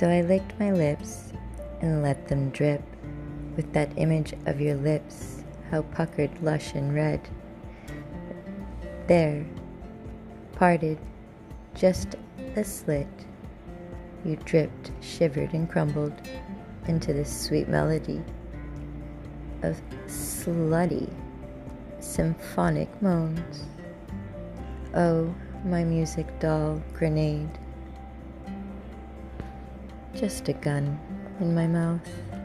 So I licked my lips and let them drip with that image of your lips, how puckered, lush, and red. There, parted, just a slit, you dripped, shivered, and crumbled into this sweet melody of slutty, symphonic moans. Oh, my music doll grenade. Just a gun in my mouth.